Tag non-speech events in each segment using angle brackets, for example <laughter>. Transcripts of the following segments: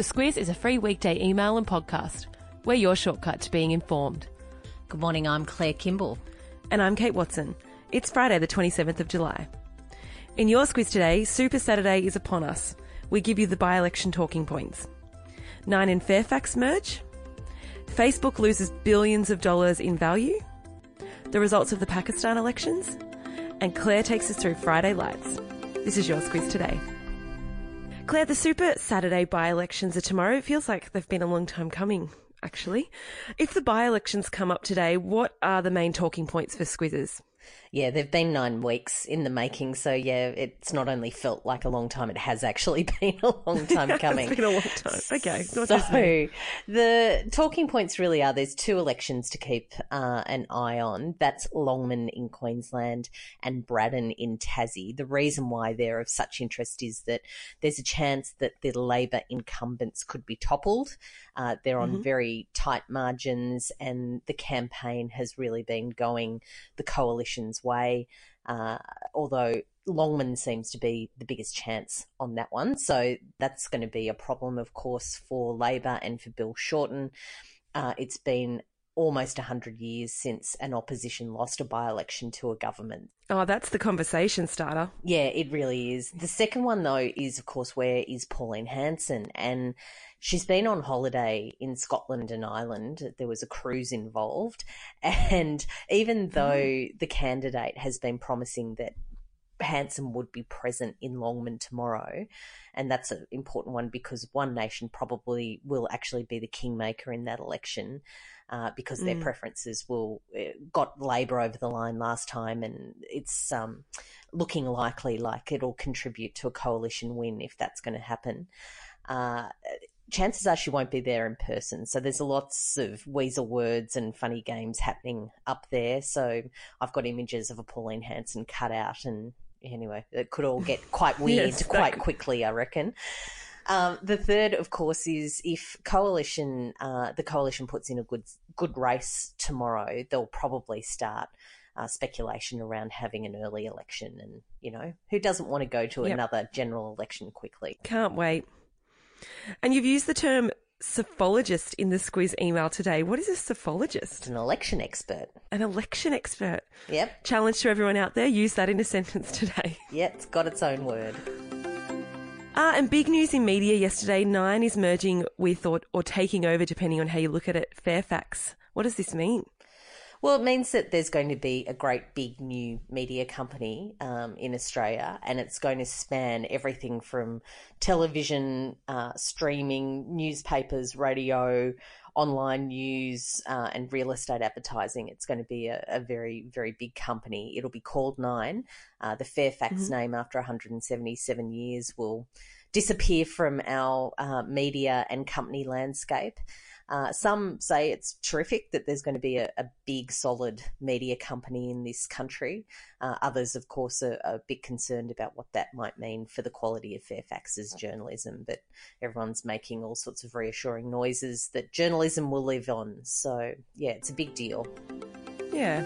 The Squiz is a free weekday email and podcast. We're your shortcut to being informed. Good morning, I'm Claire Kimball. And I'm Kate Watson. It's Friday, the 27th of July. In your Squiz today, Super Saturday is upon us. We give you the by election talking points. Nine in Fairfax merge. Facebook loses billions of dollars in value. The results of the Pakistan elections. And Claire takes us through Friday Lites. This is your Squiz today. Claire, the Super Saturday by elections are tomorrow. It feels like they've been a long time coming, actually. If the by elections come up today, what are the main talking points for Squizzes? Yeah, they've been nine weeks in the making, so yeah, it's not only felt like a long time; it has actually <laughs> been a long <laughs> time coming. it's been a long time. Okay, so the talking points really are: there's two elections to keep uh, an eye on. That's Longman in Queensland and Braddon in Tassie. The reason why they're of such interest is that there's a chance that the Labor incumbents could be toppled. Uh, they're on mm-hmm. very tight margins, and the campaign has really been going the coalition's way. Uh, although Longman seems to be the biggest chance on that one. So that's going to be a problem, of course, for Labor and for Bill Shorten. Uh, it's been almost 100 years since an opposition lost a by election to a government. Oh, that's the conversation starter. Yeah, it really is. The second one, though, is, of course, where is Pauline Hanson? And she's been on holiday in Scotland and Ireland. There was a cruise involved. <laughs> And even though mm. the candidate has been promising that Hanson would be present in Longman tomorrow. And that's an important one because One Nation probably will actually be the kingmaker in that election uh, because their mm. preferences will uh, got Labor over the line last time, and it's um, looking likely like it'll contribute to a coalition win if that's going to happen. Uh, chances are she won't be there in person. So there's lots of weasel words and funny games happening up there. So I've got images of a Pauline Hanson cutout and anyway, it could all get <laughs> quite weird yes, quite quickly, I reckon. Um, the third, of course, is if coalition, uh, the coalition puts in a good good race tomorrow, they'll probably start uh, speculation around having an early election, and you know who doesn't want to go to yep. another general election quickly? Can't wait. And you've used the term psephologist in the Squiz email today. What is a psephologist? It's an election expert. An election expert. Yep. Challenge to everyone out there use that in a <laughs> sentence today. Yep, it's got its own word. Uh, and big news in media yesterday Nine is merging with or, or taking over, depending on how you look at it, Fairfax. What does this mean? Well, it means that there's going to be a great big new media company um, in Australia, and it's going to span everything from television, uh, streaming, newspapers, radio, online news, uh, and real estate advertising. It's going to be a, a, very, very big company. It'll be called Nine. Uh, the Fairfax mm-hmm. name, after 177 years, will disappear from our uh, media and company landscape. Uh, some say it's terrific that there's going to be a, a big, solid media company in this country. Uh, others, of course, are, are, a bit concerned about what that might mean for the quality of Fairfax's journalism. But everyone's making all sorts of reassuring noises that journalism will live on. So, yeah, it's a big deal. Yeah.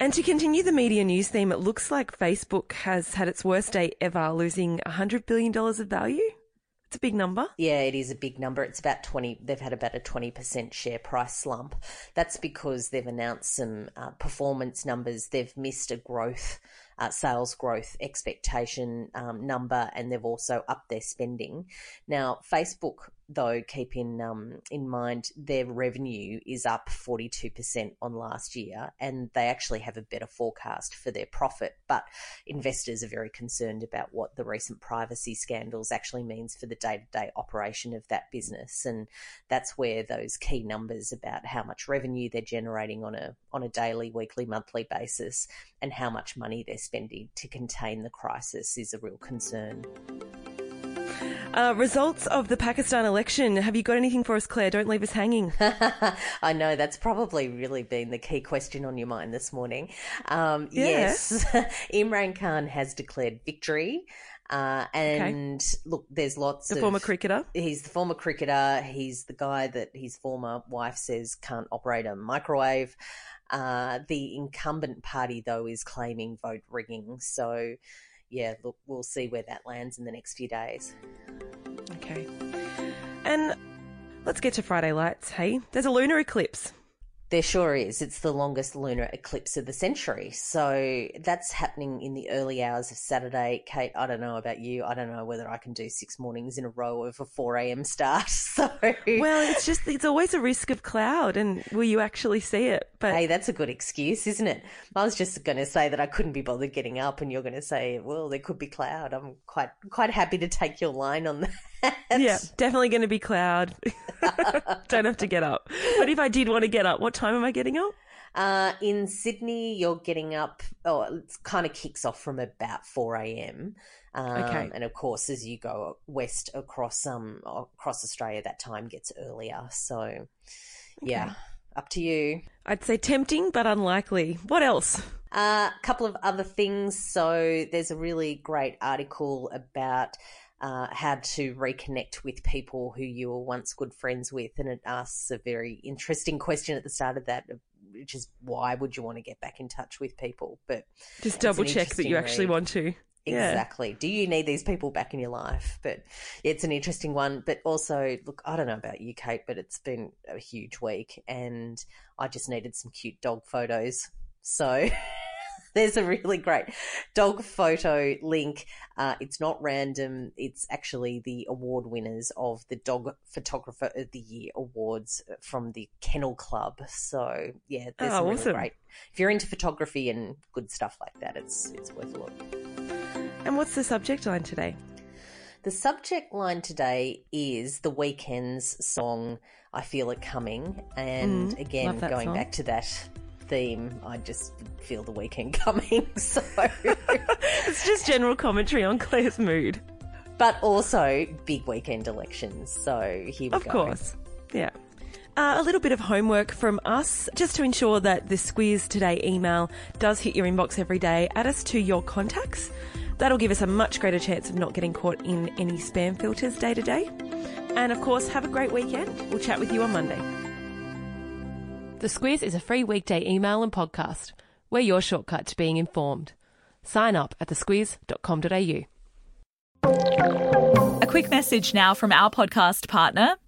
And to continue the media news theme, it looks like Facebook has had its worst day ever, losing $100 billion of value. It's a big number. Yeah, it is a big number. It's about 20, they've had about a 20% share price slump. That's because they've announced some uh, performance numbers. They've missed a growth uh, sales growth expectation um, number, and they've also upped their spending. Now, Facebook, though, keep in um, in mind their revenue is up forty two percent on last year, and they actually have a better forecast for their profit. But investors are very concerned about what the recent privacy scandals actually means for the day to day operation of that business, and that's where those key numbers about how much revenue they're generating on a on a daily, weekly, monthly basis, and how much money they're spending to contain the crisis is a real concern. Uh, results of the Pakistan election. Have you got anything for us, Claire? Don't leave us hanging. <laughs> I know that's probably really been the key question on your mind this morning. Um, yeah. Yes, <laughs> Imran Khan has declared victory. Uh, and okay. look, there's lots the of. former cricketer? He's the former cricketer. He's the guy that his former wife says can't operate a microwave. Uh, the incumbent party, though, is claiming vote rigging. So, yeah, look, we'll see where that lands in the next few days. Okay. And let's get to Friday Lites. Hey, there's a lunar eclipse. There sure is. It's the longest lunar eclipse of the century. So that's happening in the early hours of Saturday. Kate, I don't know about you. I don't know whether I can do six mornings in a row of a 4 a.m. start. <laughs> So, well, it's just, it's always a risk of cloud. And will you actually see it? But hey, that's a good excuse, isn't it? I was just going to say that I couldn't be bothered getting up, and you're going to say, well, there could be cloud. I'm quite, quite happy to take your line on that. Yeah, <laughs> definitely going to be cloud. <laughs> Don't have to get up. But if I did want to get up, what time am I getting up? Uh, in Sydney, you're getting up. Oh, it kind of kicks off from about four a.m. Um, okay. And of course, as you go west across um across Australia, that time gets earlier. So, yeah, okay. Up to you. I'd say tempting, but unlikely. What else? A uh, couple of other things. So, there's a really great article about uh, how to reconnect with people who you were once good friends with. And it asks a very interesting question at the start of that, which is why would you want to get back in touch with people? But just double check that you actually read. want to. Exactly. Yeah. Do you need these people back in your life? But it's an interesting one. But also, look, I don't know about you, Kate, but it's been a huge week and I just needed some cute dog photos. So <laughs> there's a really great dog photo link. Uh, it's not random. It's actually the award winners of the Dog Photographer of the Year awards from the Kennel Club. So yeah, there's oh, awesome. really great. If you're into photography and good stuff like that, it's it's worth a look. And what's the subject line today? The subject line today is the Weeknd's song "I Feel It Coming," and mm, again, going song. back to that theme, I just feel the weekend <laughs> coming. So <laughs> it's just general commentary on Claire's mood. But also big weekend elections. So here we of go. Of course. Yeah. Uh, a little bit of homework from us just to ensure that the Squiz Today email does hit your inbox every day. Add us to your contacts. That'll give us a much greater chance of not getting caught in any spam filters day to day. And of course, have a great weekend. We'll chat with you on Monday. The Squiz is a free weekday email and podcast. We're your shortcut to being informed. Sign up at thesquiz.com.au. A quick message now from our podcast partner,